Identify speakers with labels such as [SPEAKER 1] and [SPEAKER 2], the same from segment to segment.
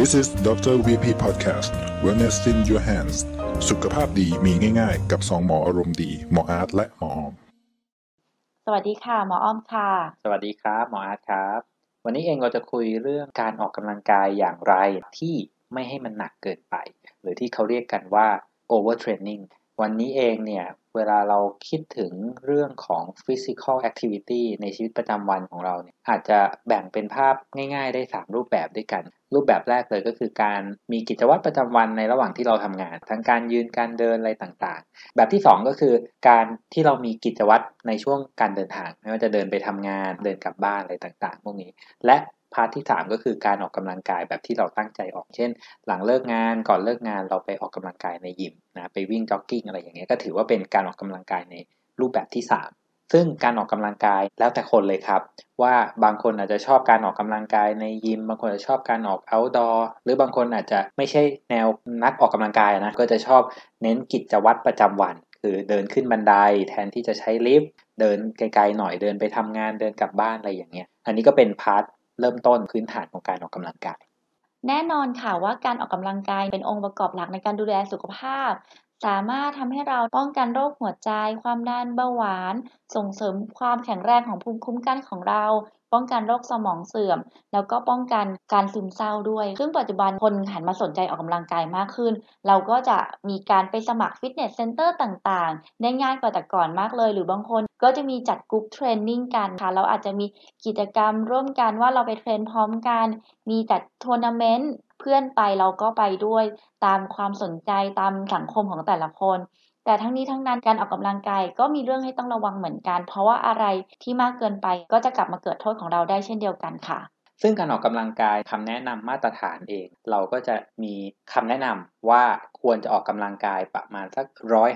[SPEAKER 1] This is Dr. VP Podcast Wellness in Your Hands สุขภาพดีมีง่าย ๆ กับสองหมออารมณ์ดี หมออาร์ตและหมอออม
[SPEAKER 2] สวัสดีค่ะหมออ้อมค่ะ
[SPEAKER 3] สวัสดีครับ หมออาร์ตครับ วันนี้เองเราจะคุยเรื่องการออกกำลังกายอย่างไรที่ไม่ให้มันหนักเกินไป หรือที่เขาเรียกกันว่า overtraining วันนี้เองเนี่ย เวลาเราคิดถึงเรื่องของ physical activity ในชีวิตประจำวันของเราเนี่ยอาจจะแบ่งเป็นภาพง่ายๆ ได้ 3 รูปแบบด้วยกัน รูปแบบแรกเลยก็คือการมีกิจวัตรประจำวันในระหว่างที่เราทำงาน ทั้งการยืนการเดินอะไรต่างๆ แบบที่ 2 ก็คือการที่เรามีกิจวัตรในช่วงการเดินทางไม่ว่าจะเดินไปทำงานเดินกลับบ้านอะไรต่างๆ พวกนี้ และ part ที่ 3 ก็คือการออกกำลังกายแบบที่เราตั้งใจออกเช่น หลังเลิกงานก่อนเลิกงานเราไปออกกำลังกายในยิมนะไปวิ่งจ็อกกิ้งอะไรอย่างเงี้ยก็ถือว่าเป็นการออกกำลังกายในรูปแบบที่ 3ซึ่งการออกกำลังกายแล้วแต่คนเลยครับ ว่าบางคนอาจจะชอบการออกกำลังกายในยิม บางคนอาจจะชอบการออก outdoor หรือบางคนอาจจะไม่ใช่แนวนักออกกำลังกายนะก็จะชอบเน้นกิจวัตรประจำวัน คือเดินขึ้นบันไดแทนที่จะใช้ลิฟต์เดินไกลๆหน่อยเดินไปทำงานเดินกลับบ้านอะไรอย่างเงี้ยอันนี้ก็เป็นพาร์ท เริ่มต้นพื้นฐานของการออกกำลังกาย
[SPEAKER 2] แน่นอนค่ะว่าการออกกำลังกายเป็นองค์ประกอบหลักในการดูแลสุขภาพ สามารถทำให้เราป้องกันโรคหัวใจ ความดันเบาหวาน ส่งเสริมความแข็งแรงของภูมิคุ้มกันของเรา ป้องกันโรคสมองเสื่อม แล้วก็ป้องกันการซึมเศร้าด้วย ซึ่งปัจจุบันคนหันมาสนใจออกกำลังกายมากขึ้น เราก็จะมีการไปสมัคร fitness center ต่างๆ ได้ง่ายกว่าแต่ก่อนมากเลย หรือบางคนก็จะมีจัด group training กันค่ะ เราอาจจะมีกิจกรรมร่วมกันว่าเราไป train พร้อมกัน มีจัดทัวร์นาเมนต์ เพื่อนไปเราก็ไปด้วยตามความสนใจตามสังคมของแต่ละคน แต่ทั้งนี้ทั้งนั้นการออกกำลังกายก็มีเรื่องให้ต้องระวังเหมือนกัน เพราะว่าอะไรที่มากเกินไปก็จะกลับมาเกิดโทษของเราได้เช่นเดียวกันค่ะ
[SPEAKER 3] ซึ่งการออกกำลังกายคำแนะนำมาตรฐานเอง เราก็จะมีคำแนะนำว่าควรจะออกกำลังกายประมาณสัก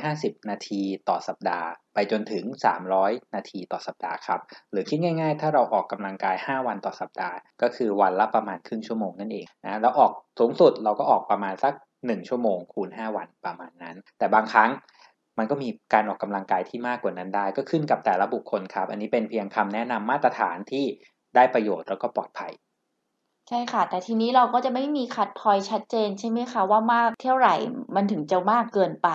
[SPEAKER 3] 150 นาทีต่อสัปดาห์ ไปจนถึง 300 นาทีต่อสัปดาห์ครับหรือคิดง่าย ๆ ถ้าเราออกกำลังกาย 5 วันต่อสัปดาห์ ก็คือวันละประมาณครึ่งชั่วโมงนั่นเองนะแล้วออกสูงสุดเราก็ออกประมาณสัก 1 ชั่วโมง คูณ 5 วันประมาณนั้น แต่บางครั้งมันก็มีการออกกำลังกายที่มากกว่านั้นได้ ก็ขึ้นกับแต่ละบุคคลครับ อันนี้เป็นเพียงคำแนะนำมาตรฐานที่ ได้ประโยชน์แล้วก็ปลอดภัย
[SPEAKER 2] ใช่ค่ะ แต่ทีนี้เราก็จะไม่มีคัดพอยชัดเจนใช่ไหมคะว่ามากเท่าไหร่มันถึงจะมากเกินไป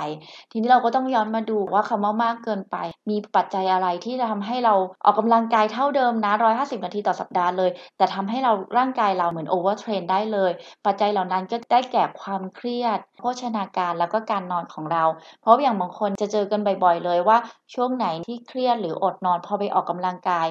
[SPEAKER 2] ทีนี้เราก็ต้องย้อนมาดูว่าคำว่ามากเกินไป มีปัจจัยอะไรที่จะทำให้เราออกกำลังกายเท่าเดิมนะ150นาทีต่อสัปดาห์เลย แต่ทำให้เราร่างกายเราเหมือน overtrain ได้เลย ปัจจัยเหล่านั้นก็ได้แก่ความเครียด โภชนาการแล้วก็การนอนของเรา เพราะอย่างบางคนจะเจอกันบ่อยๆเลยว่าช่วงไหนที่เครียดหรืออดนอนพอไปออกกำลังกาย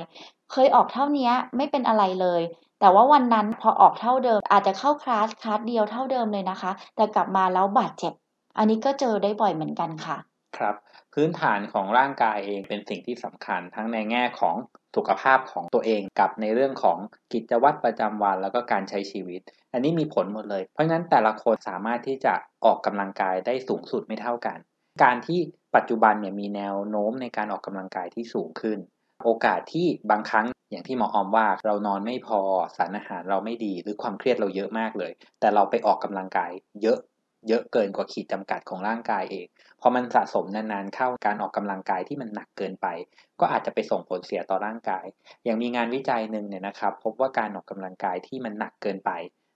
[SPEAKER 2] เคยออกเท่านี้ไม่เป็นอะไรเลย แต่ว่าวันนั้นพอออกเท่าเดิม อาจจะเข้า class class เดียวเท่าเดิมเลยนะคะ แต่กลับมาแล้วบาดเจ็บ อันนี้ก็เจอได้บ่อยเหมือนกันค่ะ
[SPEAKER 3] ครับพื้นฐานของร่างกายเองเป็นสิ่งที่สำคัญทั้งในแง่ของสุขภาพของตัวเองกับในเรื่องของกิจวัตรประจำวันแล้วก็การใช้ชีวิต อันนี้มีผลหมดเลย เพราะฉะนั้นแต่ละคนสามารถที่จะออกกำลังกายได้สูงสุดไม่เท่ากัน การที่ปัจจุบันเนี่ยมีแนวโน้มในการออกกำลังกายที่สูงขึ้น โอกาสที่บางครั้งอย่างที่หมออมว่าเรานอนไม่พอสารอาหารเราไม่ดีหรือความเครียดเราเยอะมากเลย แต่เราไปออกกำลังกายเยอะเยอะเกินกว่าขีดจำกัดของร่างกายเอง พอมันสะสมนานๆ เข้าการออกกำลังกายที่มันหนักเกินไป ก็อาจจะไปส่งผลเสียต่อร่างกาย อย่างมีงานวิจัยหนึ่งเนี่ยนะครับ พบว่าการออกกำลังกายที่มันหนักเกินไป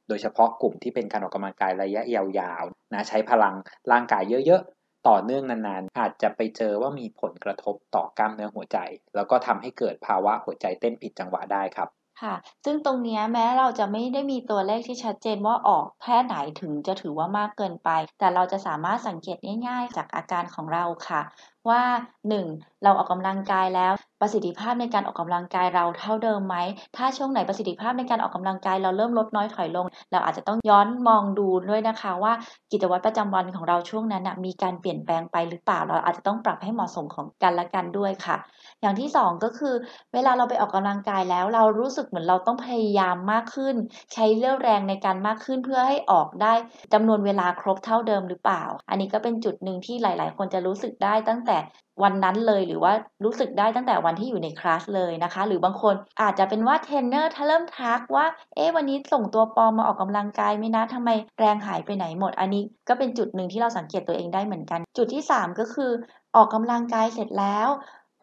[SPEAKER 3] โดยเฉพาะกลุ่มที่เป็นการออกกำลังกายระยะยาวๆนะใช้พลังร่างกายเยอะ ต่อเนื่องนานๆ อาจจะไปเจอว่ามีผลกระทบต่อกล้ามเนื้อหัวใจ แล้วก็ทำให้เกิดภาวะหัวใจเต้นผิดจังหวะได้ครับ
[SPEAKER 2] ค่ะ ซึ่งตรงนี้แม้เราจะไม่ได้มีตัวเลขที่ชัดเจนว่าออกแค่ไหนถึงจะถือว่ามากเกินไป แต่เราจะสามารถสังเกตง่ายๆ จากอาการของเราค่ะ ว่า 1. เราออกกำลังกายแล้วประสิทธิภาพในการออกกำลังกายเราเท่าเดิมไหม ถ้าช่วงไหนประสิทธิภาพในการออกกำลังกายเราเริ่มลดน้อยถอยลง เราอาจจะต้องย้อนมองดูด้วยนะคะว่ากิจวัตรประจำวันของเราช่วงนั้นนะมีการเปลี่ยนแปลงไปหรือเปล่า เราอาจจะต้องปรับให้เหมาะสมของกันและกันด้วยค่ะ อย่างที่ 2 ก็คือ เวลาเราไปออกกำลังกายแล้ว เรารู้สึกเหมือนเราต้องพยายามมากขึ้น ใช้เรี่ยวแรงในการมากขึ้นเพื่อให้ออกได้จำนวนเวลาครบเท่าเดิมหรือเปล่า อันนี้ก็เป็นจุดหนึ่งที่หลาย ๆ คนจะรู้สึกได้ตั้งแต่วันนั้นเลยหรือว่ารู้สึกได้ตั้งแต่วันที่อยู่ในคลาสเลยนะคะ หรือบางคนอาจจะเป็นว่าเทรนเนอร์ถ้าเริ่มทักว่า เอ๊ะวันนี้ส่งตัวปลอมมาออกกำลังกายไหมนะทำไมแรงหายไปไหนหมด อันนี้ก็เป็นจุดหนึ่งที่เราสังเกตตัวเองได้เหมือนกัน จุดที่ 3 ก็คือ ออกกำลังกายเสร็จแล้ว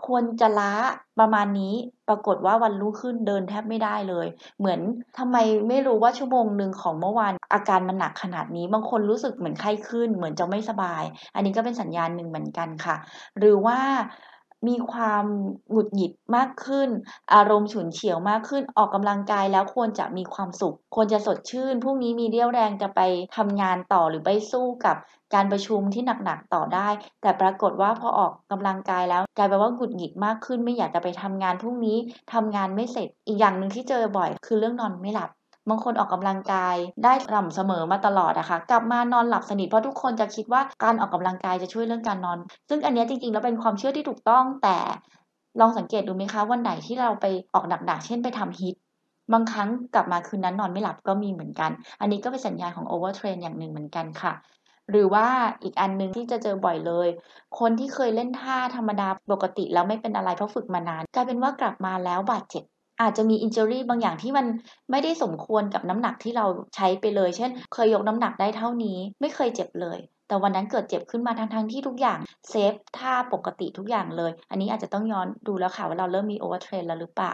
[SPEAKER 2] ควรจะล้าประมาณนี้ ปรากฏว่าวันรุ่งขึ้นเดินแทบไม่ได้เลย เหมือนทำไมไม่รู้ว่าชั่วโมงหนึ่งของเมื่อวานอาการมันหนักขนาดนี้ บางคนรู้สึกเหมือนไข้ขึ้น เหมือนจะไม่สบาย อันนี้ก็เป็นสัญญาณหนึ่งเหมือนกันค่ะ หรือว่า มีความหงุดหงิดมากขึ้น อารมณ์ฉุนเฉียวมากขึ้น ออกกำลังกายแล้วควรจะมีความสุข ควรจะสดชื่น พรุ่งนี้มีเรี่ยวแรงจะไปทำงานต่อหรือไปสู้กับการประชุมที่หนักๆต่อได้ แต่ปรากฏว่าพอออกกำลังกายแล้วกลายเป็นว่าหงุดหงิดมากขึ้น ไม่อยากจะไปทำงานพรุ่งนี้ทำงานไม่เสร็จ อีกอย่างหนึ่งที่เจอบ่อย คือเรื่องนอนไม่หลับ บางคนออกกำลังกายได้สม่ำเสมอมาตลอดอะคะกลับมานอนหลับสนิทเพราะทุกคนจะคิดว่าการออกกำลังกายจะช่วยเรื่องการนอน ซึ่งอันนี้จริงๆแล้วเป็นความเชื่อที่ถูกต้องแต่ลองสังเกตดูไหมคะวันไหนที่เราไปออกหนักๆเช่นไปทำฮิตบางครั้งกลับมาคืนนั้นนอนไม่หลับก็มีเหมือนกัน อันนี้ก็เป็นสัญญาณของ overtrain อย่างหนึ่งเหมือนกันค่ะ หรือว่าอีกอันหนึ่งที่จะเจอบ่อยเลย คนที่เคยเล่นท่าธรรมดาปกติแล้วไม่เป็นอะไรเพราะฝึกมานาน กลายเป็นว่ากลับมาแล้วบาดเจ็บ อาจจะมี injury บางอย่างที่มันไม่ได้สมควรกับน้ำหนักที่เราใช้ไปเลย เช่น เคยยกน้ำหนักได้เท่านี้ ไม่เคยเจ็บเลย แต่วันนั้นเกิดเจ็บขึ้นมาทั้งทั้งที่ทุกอย่าง safe ท่าปกติทุกอย่างเลย อันนี้อาจจะต้องย้อนดูแล้วค่ะว่าเราเริ่มมี overtrain แล้วหรือเปล่า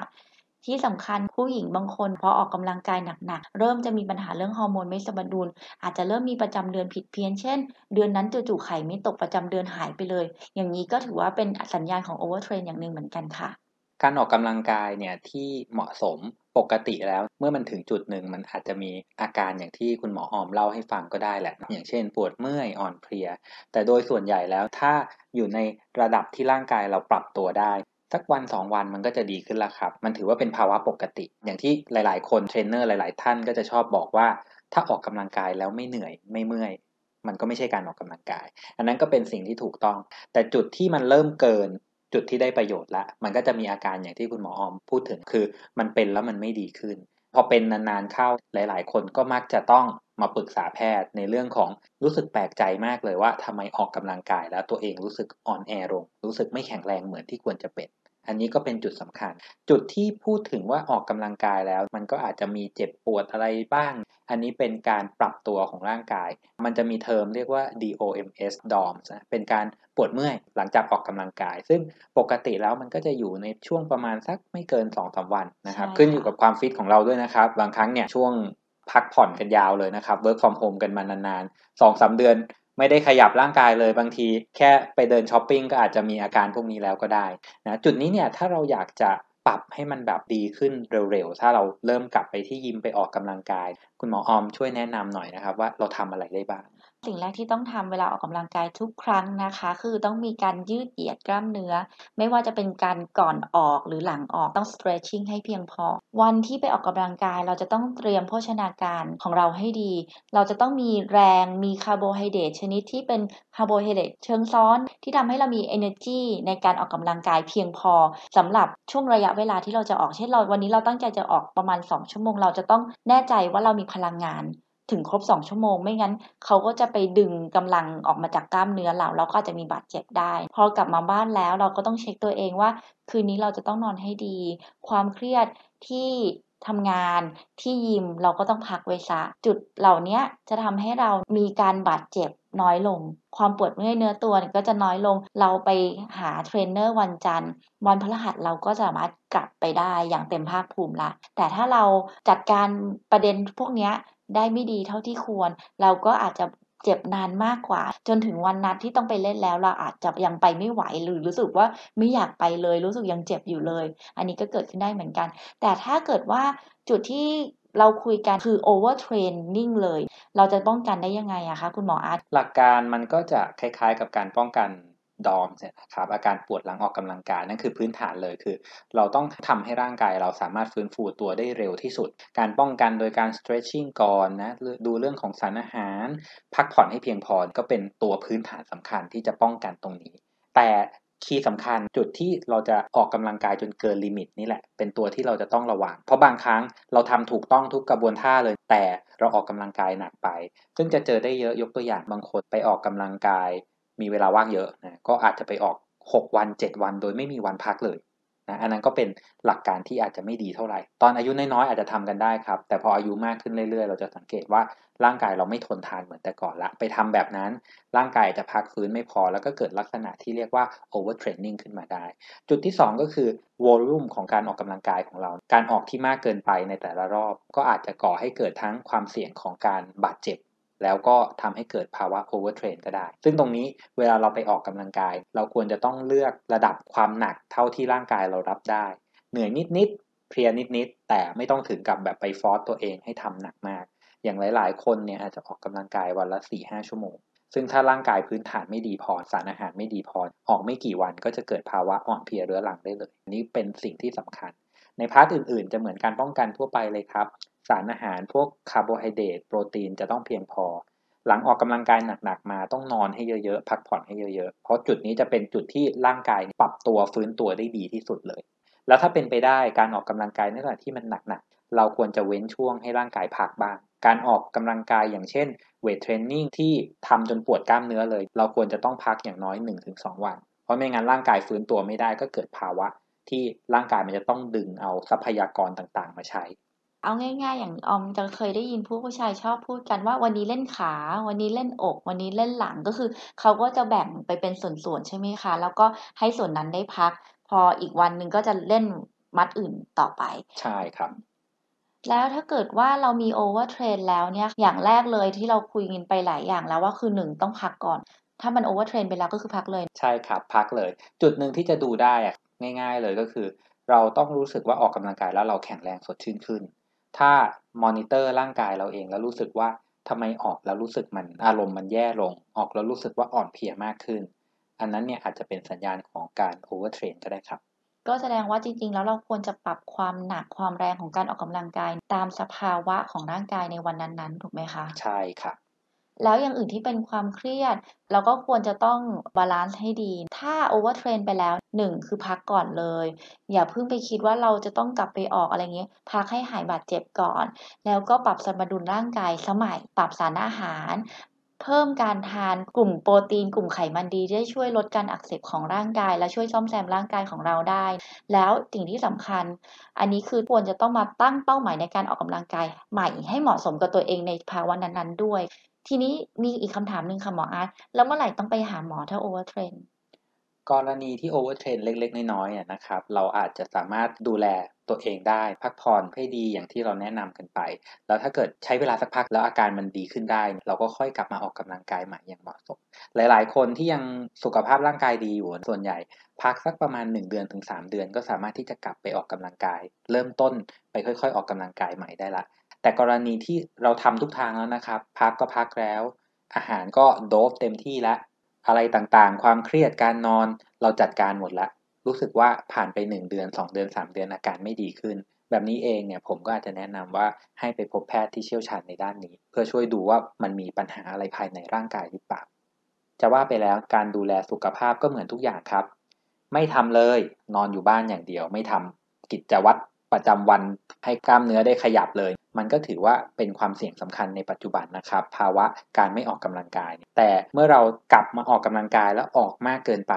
[SPEAKER 2] ที่สำคัญผู้หญิงบางคนพอออกกำลังกายหนักๆ เริ่มจะมีปัญหาเรื่องฮอร์โมนไม่สมดุล อาจจะเริ่มมีประจำเดือนผิดเพี้ยน เช่น เดือนนั้นจู่ๆไข่ไม่ตกประจำเดือนหายไปเลย อย่างนี้ก็ถือว่าเป็นสัญญาณของ overtrain อย่างหนึ่งเหมือนกันค่ะ
[SPEAKER 3] การออกกำลังกายเนี่ยที่เหมาะสมปกติแล้วเมื่อมันถึงจุดหนึ่งมันอาจจะมีอาการอย่างที่คุณหมอออมเล่าให้ฟังก็ได้แหละ อย่างเช่น ปวดเมื่อยอ่อนเพลีย แต่โดยส่วนใหญ่แล้วถ้าอยู่ในระดับที่ร่างกายเราปรับตัวได้สักวันสองวันมันก็จะดีขึ้นแล้วครับ มันถือว่าเป็นภาวะปกติ อย่างที่หลาย ๆ คนเทรนเนอร์หลาย ๆ ท่านก็จะชอบบอกว่า ถ้าออกกำลังกายแล้วไม่เหนื่อยไม่เมื่อยมันก็ไม่ใช่การออกกำลังกาย อันนั้นก็เป็นสิ่งที่ถูกต้อง แต่จุดที่มันเริ่มเกิน จุดที่ได้ประโยชน์ละ มันก็จะมีอาการอย่างที่คุณหมอออมพูดถึงคือ มันเป็นแล้วมันไม่ดีขึ้น พอเป็นนานๆเข้าหลาย ๆ คนก็มักจะต้องมาปรึกษาแพทย์ในเรื่องของรู้สึกแปลกใจมากเลยว่าทำไมออกกำลังกายแล้วตัวเองรู้สึกอ่อนแอลงรู้สึกไม่แข็งแรงเหมือนที่ควรจะเป็น อันนี้ก็เป็นจุดสำคัญ จุดที่พูดถึงว่าออกกำลังกายแล้ว มันก็อาจจะมีเจ็บปวดอะไรบ้าง อันนี้เป็นการปรับตัวของร่างกาย มันจะมีเทอมเรียกว่า DOMS DOMS นะเป็นการปวดเมื่อยหลังจากออกกำลังกาย ซึ่งปกติแล้วมันก็จะอยู่ในช่วงประมาณสักไม่เกิน2อสวันนะครับ ขึ้นอยู่กับความฟิตของเราด้วยนะครับ บางครั้งเนี่ยช่วงพักผ่อนกันยาวเลยนะครับ work from home กันมานานๆสองสาเดือน ไม่ได้ขยับร่างกายเลยบางที แค่ไปเดินช้อปปิ้งก็อาจจะมีอาการพวกนี้แล้วก็ได้นะจุดนี้เนี่ยถ้าเราอยากจะปรับให้มันแบบดีขึ้นเร็วๆ ถ้าเราเริ่มกลับไปที่ยิมไปออกกำลังกาย คุณหมอออมช่วยแนะนำหน่อยนะครับว่าเราทำอะไรได้บ้าง
[SPEAKER 2] สิ่งแรกที่ต้องทำเวลาออกกำลังกายทุกครั้งนะคะ คือต้องมีการยืดเหยียดกล้ามเนื้อ ไม่ว่าจะเป็นการก่อนออกหรือหลังออกต้อง stretching ให้เพียงพอ วันที่ไปออกกำลังกายเราจะต้องเตรียมโภชนาการของเราให้ดี เราจะต้องมีแรงมีคาร์โบไฮเดรตชนิดที่เป็นคาร์โบไฮเดรตเชิงซ้อนที่ทำให้เรามี energy ในการออกกำลังกายเพียงพอสำหรับช่วงระยะเวลาที่เราจะออกเช่นเราวันนี้เราตั้งใจจะออกประมาณ 2 ชั่วโมง เราจะต้องแน่ใจว่าเรามีพลังงาน ถึงครบ 2 ชั่วโมง ไม่งั้นเขาก็จะไปดึงกำลังออกมาจากกล้ามเนื้อเราเราก็จะมีบาดเจ็บได้ พอกลับมาบ้านแล้วเราก็ต้องเช็คตัวเองว่า คืนนี้เราจะต้องนอนให้ดี ความเครียดที่ทำงานที่ยิมเราก็ต้องพักไว้ซะ จุดเหล่านี้จะทำให้เรามีการบาดเจ็บน้อยลง ความปวดเมื่อยเนื้อตัวก็จะน้อยลง เราไปหาเทรนเนอร์วันจันทร์วันพฤหัสเราก็สามารถกลับไปได้อย่างเต็มภาคภูมิละ แต่ถ้าเราจัดการประเด็นพวกนี้ ได้ไม่ดีเท่าที่ควร เราก็อาจจะเจ็บนานมากกว่า จนถึงวันนัดที่ต้องไปเล่นแล้วเราอาจจะยังไปไม่ไหวหรือรู้สึกว่าไม่อยากไปเลยรู้สึกยังเจ็บอยู่เลย อันนี้ก็เกิดขึ้นได้เหมือนกัน แต่ถ้าเกิดว่าจุดที่เราคุยกันคือ over training เลย เราจะป้องกันได้ยังไงอะคะ คุณหมออาร์ต
[SPEAKER 3] หลักการมันก็จะคล้ายๆกับการป้องกัน ดอมนะครับอาการปวดหลังออกกำลังกายนั่นคือพื้นฐานเลยคือ เราต้องทำให้ร่างกายเราสามารถฟื้นฟูตัวได้เร็วที่สุด การป้องกันโดยการ stretching ก่อนนะดูเรื่องของสารอาหาร พักผ่อนให้เพียงพอก็เป็นตัวพื้นฐานสำคัญที่จะป้องกันตรงนี้ แต่ key สำคัญจุดที่เราจะออกกำลังกายจนเกิน limit นี่แหละ เป็นตัวที่เราจะต้องระวัง เพราะบางครั้งเราทำถูกต้องทุกกระบวนท่าเลย แต่เราออกกำลังกายหนักไป ซึ่งจะเจอได้เยอะยกตัวอย่างบางคนไปออกกำลังกาย มีเวลาว่างเยอะนะก็อาจจะไปออก 6 วัน 7 วันโดยไม่มีวันพักเลยนะอันนั้นก็เป็นหลักการที่อาจจะไม่ดีเท่าไหร่ ตอนอายุน้อยๆอาจจะทำกันได้ครับ แต่พออายุมากขึ้นเรื่อยๆ เราจะสังเกตว่าร่างกายเราไม่ทนทานเหมือนแต่ก่อนละ ไปทำแบบนั้น ร่างกายจะพักฟื้นไม่พอ แล้วก็เกิดลักษณะที่เรียกว่า overtraining ขึ้นมาได้ จุดที่ 2 ก็คือ volume ของการออกกำลังกายของเรา การออกที่มากเกินไปในแต่ละรอบ ก็อาจจะก่อให้เกิดทั้งความเสี่ยงของการบาดเจ็บ แล้วก็ทำให้เกิดภาวะ overtrain ก็ได้ ซึ่งตรงนี้เวลาเราไปออกกำลังกาย เราควรจะต้องเลือกระดับความหนักเท่าที่ร่างกายเรารับได้ เหนื่อยนิดๆเพลียนิดๆแต่ไม่ต้องถึงกับแบบไปฟอร์สตัวเองให้ทำหนักมาก อย่างหลาย ๆ คนเนี่ยอาจจะออกกำลังกายวันละ 4-5 ชั่วโมงซึ่งถ้าร่างกายพื้นฐานไม่ดีพอสารอาหารไม่ดีพอ ออกไม่กี่วันก็จะเกิดภาวะอ่อนเพลียเรื้อรังได้เลย นี่เป็นสิ่งที่สำคัญ ใน part อื่นๆ จะเหมือนการป้องกันทั่วไปเลยครับ สารอาหารพวกคาร์โบไฮเดรตโปรตีนจะต้องเพียงพอ หลังออกกำลังกายหนักๆมาต้องนอนให้เยอะๆ พักผ่อนให้เยอะๆ เพราะจุดนี้จะเป็นจุดที่ร่างกายปรับตัวฟื้นตัวได้ดีที่สุดเลย แล้วถ้าเป็นไปได้การออกกำลังกายในขณะที่มันหนักๆ เราควรจะเว้นช่วงให้ร่างกายพักบ้าง การออกกำลังกายอย่างเช่นเวทเทรนนิ่งที่ทำจนปวดกล้ามเนื้อเลย เราควรจะต้องพักอย่างน้อย 1-2 วัน เพราะไม่งั้นร่างกายฟื้นตัวไม่ได้ก็เกิดภาวะที่ร่างกายมันจะต้องดึงเอาทรัพยากรต่างๆ มาใช้
[SPEAKER 2] เอาง่าย ๆ อย่างออมจะเคยได้ยินผู้ผู้ชายชอบพูดกันว่า วันนี้เล่นขา วันนี้เล่นอก วันนี้เล่นหลัง ก็คือเขาก็จะแบ่งไปเป็นส่วน ๆ ใช่ไหมคะ แล้วก็ให้ส่วนนั้นได้พัก พออีกวันหนึ่งก็จะเล่นมัดอื่นต่อไป
[SPEAKER 3] ใช่ครับ
[SPEAKER 2] แล้วถ้าเกิดว่าเรามี overtrain แล้วเนี่ย อย่างแรกเลยที่เราคุยกันไปหลายอย่างแล้วว่าคือหนึ่งต้องพักก่อน ถ้ามัน overtrain ไปแล้วก็คือพักเลย
[SPEAKER 3] ใช่ครับ พักเลย จุดหนึ่งที่จะดูได้อะง่าย ๆ เลยก็คือ เราต้องรู้สึกว่าออกกำลังกายแล้วเราแข็งแรงสดชื่นขึ้น ถ้ามอนิเตอร์ร่างกายเราเองแล้วรู้สึกว่าทำไมออกแล้วรู้สึกมันอารมณ์มันแย่ลง ออกแล้วรู้สึกว่าอ่อนเพลียมากขึ้น อันนั้นเนี่ยอาจจะเป็นสัญญาณของการ overtrain ก็ได้ครับ
[SPEAKER 2] ก็แสดงว่าจริง ๆ แล้วเราควรจะปรับความหนักความแรงของการออกกำลังกาย ตามสภาวะของร่างกายในวันนั้นๆ ถูกไหมคะ
[SPEAKER 3] ใช่ครับ
[SPEAKER 2] แล้วอย่างอื่นที่เป็นความเครียด เราก็ควรจะต้อง balance ให้ดี ถ้า overtrain ไปแล้วหนึ่งคือพักก่อนเลย อย่าเพิ่งไปคิดว่าเราจะต้องกลับไปออกอะไรเงี้ยพักให้หายบาดเจ็บก่อน แล้วก็ปรับสมดุลร่างกายใหม่ปรับสารอาหาร เพิ่มการทานกลุ่มโปรตีน กลุ่มไขมันดีได้ช่วยลดการอักเสบของร่างกาย และช่วยซ่อมแซมร่างกายของเราได้ แล้วสิ่งที่สำคัญ อันนี้คือควรจะต้องมาตั้งเป้าหมายในการออกกำลังกายใหม่ให้เหมาะสมกับตัวเองในภาวะนั้นๆด้วย ทีนี้มีอีกคำถามหนึ่งค่ะหมออาร์ตแล้วเมื่อไหร่ต้องไปหาหมอถ้าโอเวอร์เทรน
[SPEAKER 3] กรณีที่ overtrain เล็กๆ น้อยๆนะครับ เราอาจจะสามารถดูแลตัวเองได้ พักผ่อนให้ดีอย่างที่เราแนะนำกันไป แล้วถ้าเกิดใช้เวลาสักพักแล้วอาการมันดีขึ้นได้ เราก็ค่อยกลับมาออกกำลังกายใหม่อย่างเหมาะสม หลายๆ คนที่ยังสุขภาพร่างกายดีอยู่ส่วนใหญ่ พักสักประมาณ 1 เดือนถึง 3 เดือน ก็สามารถที่จะกลับไปออกกำลังกาย เริ่มต้นไปค่อย ๆ ออกกำลังกายใหม่ได้ละ แต่กรณีที่เราทำทุกทางแล้วนะครับ พักก็พักแล้ว อาหารก็โดบเต็มที่แล้ว อะไรต่างๆ ความเครียดการนอนเราจัดการหมดละ รู้สึกว่าผ่านไป 1 เดือน 2 เดือน 3 เดือนอาการไม่ดีขึ้น แบบนี้เองเนี่ยผมก็อาจจะแนะนำว่าให้ไปพบแพทย์ที่เชี่ยวชาญในด้านนี้ เพื่อช่วยดูว่ามันมีปัญหาอะไรภายในร่างกายหรือเปล่า จะว่าไปแล้วการดูแลสุขภาพก็เหมือนทุกอย่างครับ ไม่ทำเลยนอนอยู่บ้านอย่างเดียว ไม่ทำกิจวัตรประจำวันให้กล้ามเนื้อได้ขยับเลย มันก็ถือว่าเป็นความเสี่ยงสำคัญในปัจจุบันนะครับ ภาวะการไม่ออกกำลังกาย แต่เมื่อเรากลับมาออกกำลังกายแล้วออกมากเกินไป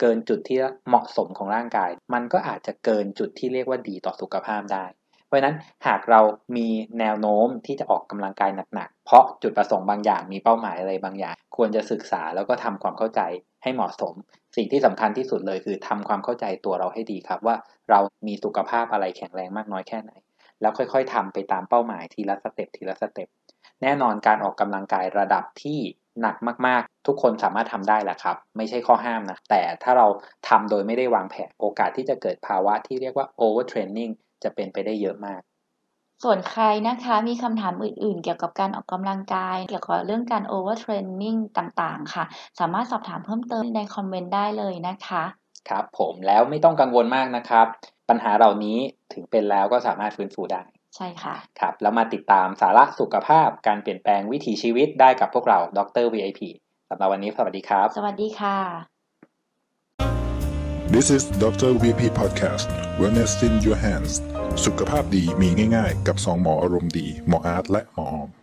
[SPEAKER 3] เกินจุดที่เหมาะสมของร่างกาย มันก็อาจจะเกินจุดที่เรียกว่าดีต่อสุขภาพได้ เพราะนั้นหากเรามีแนวโน้มที่จะออกกำลังกายหนักๆ เพราะจุดประสงค์บางอย่างมีเป้าหมายอะไรบางอย่าง ควรจะศึกษาแล้วก็ทำความเข้าใจให้เหมาะสม สิ่งที่สำคัญที่สุดเลยคือทำความเข้าใจตัวเราให้ดีครับว่า เรามีสุขภาพอะไรแข็งแรงมากน้อยแค่ไหน แล้วค่อยๆทำไปตามเป้าหมายทีละ step ทีละ step แน่นอนการออกกำลังกายระดับที่หนักมากๆ ทุกคนสามารถทำได้แหละครับ ไม่ใช่ข้อห้ามนะ แต่ถ้าเราทำโดยไม่ได้วางแผนโอกาสที่จะเกิดภาวะที่เรียกว่า overtraining จะเป็นไปได้เยอะมาก
[SPEAKER 2] ส่วนใครนะคะมีคำถามอื่นๆ เกี่ยวกับการออกกำลังกาย เกี่ยวกับเรื่องการ overtraining ต่างๆ ค่ะ สามารถสอบถามเพิ่มเติมในคอมเมนต์ได้เลยนะคะ
[SPEAKER 3] ครับผมแล้วไม่ต้องกังวลมากนะครับ ปัญหาเหล่านี้ ถึงเป็นแล้วก็สามารถฟื้นฟูได้
[SPEAKER 2] ใช่ค่ะ
[SPEAKER 3] ครับแล้วมาติดตามสาระสุขภาพการเปลี่ยนแปลงวิถีชีวิตได้กับพวกเราดร VIP สำหรับวันนี้สวัสดีครับ
[SPEAKER 2] สวัสดีค่ะ
[SPEAKER 1] This is Dr. VP Podcast Wellness in Your Hands สุขภาพดีมีง่ายๆ กับสองหมออารมณ์ดี หมออาร์ตและหมอออม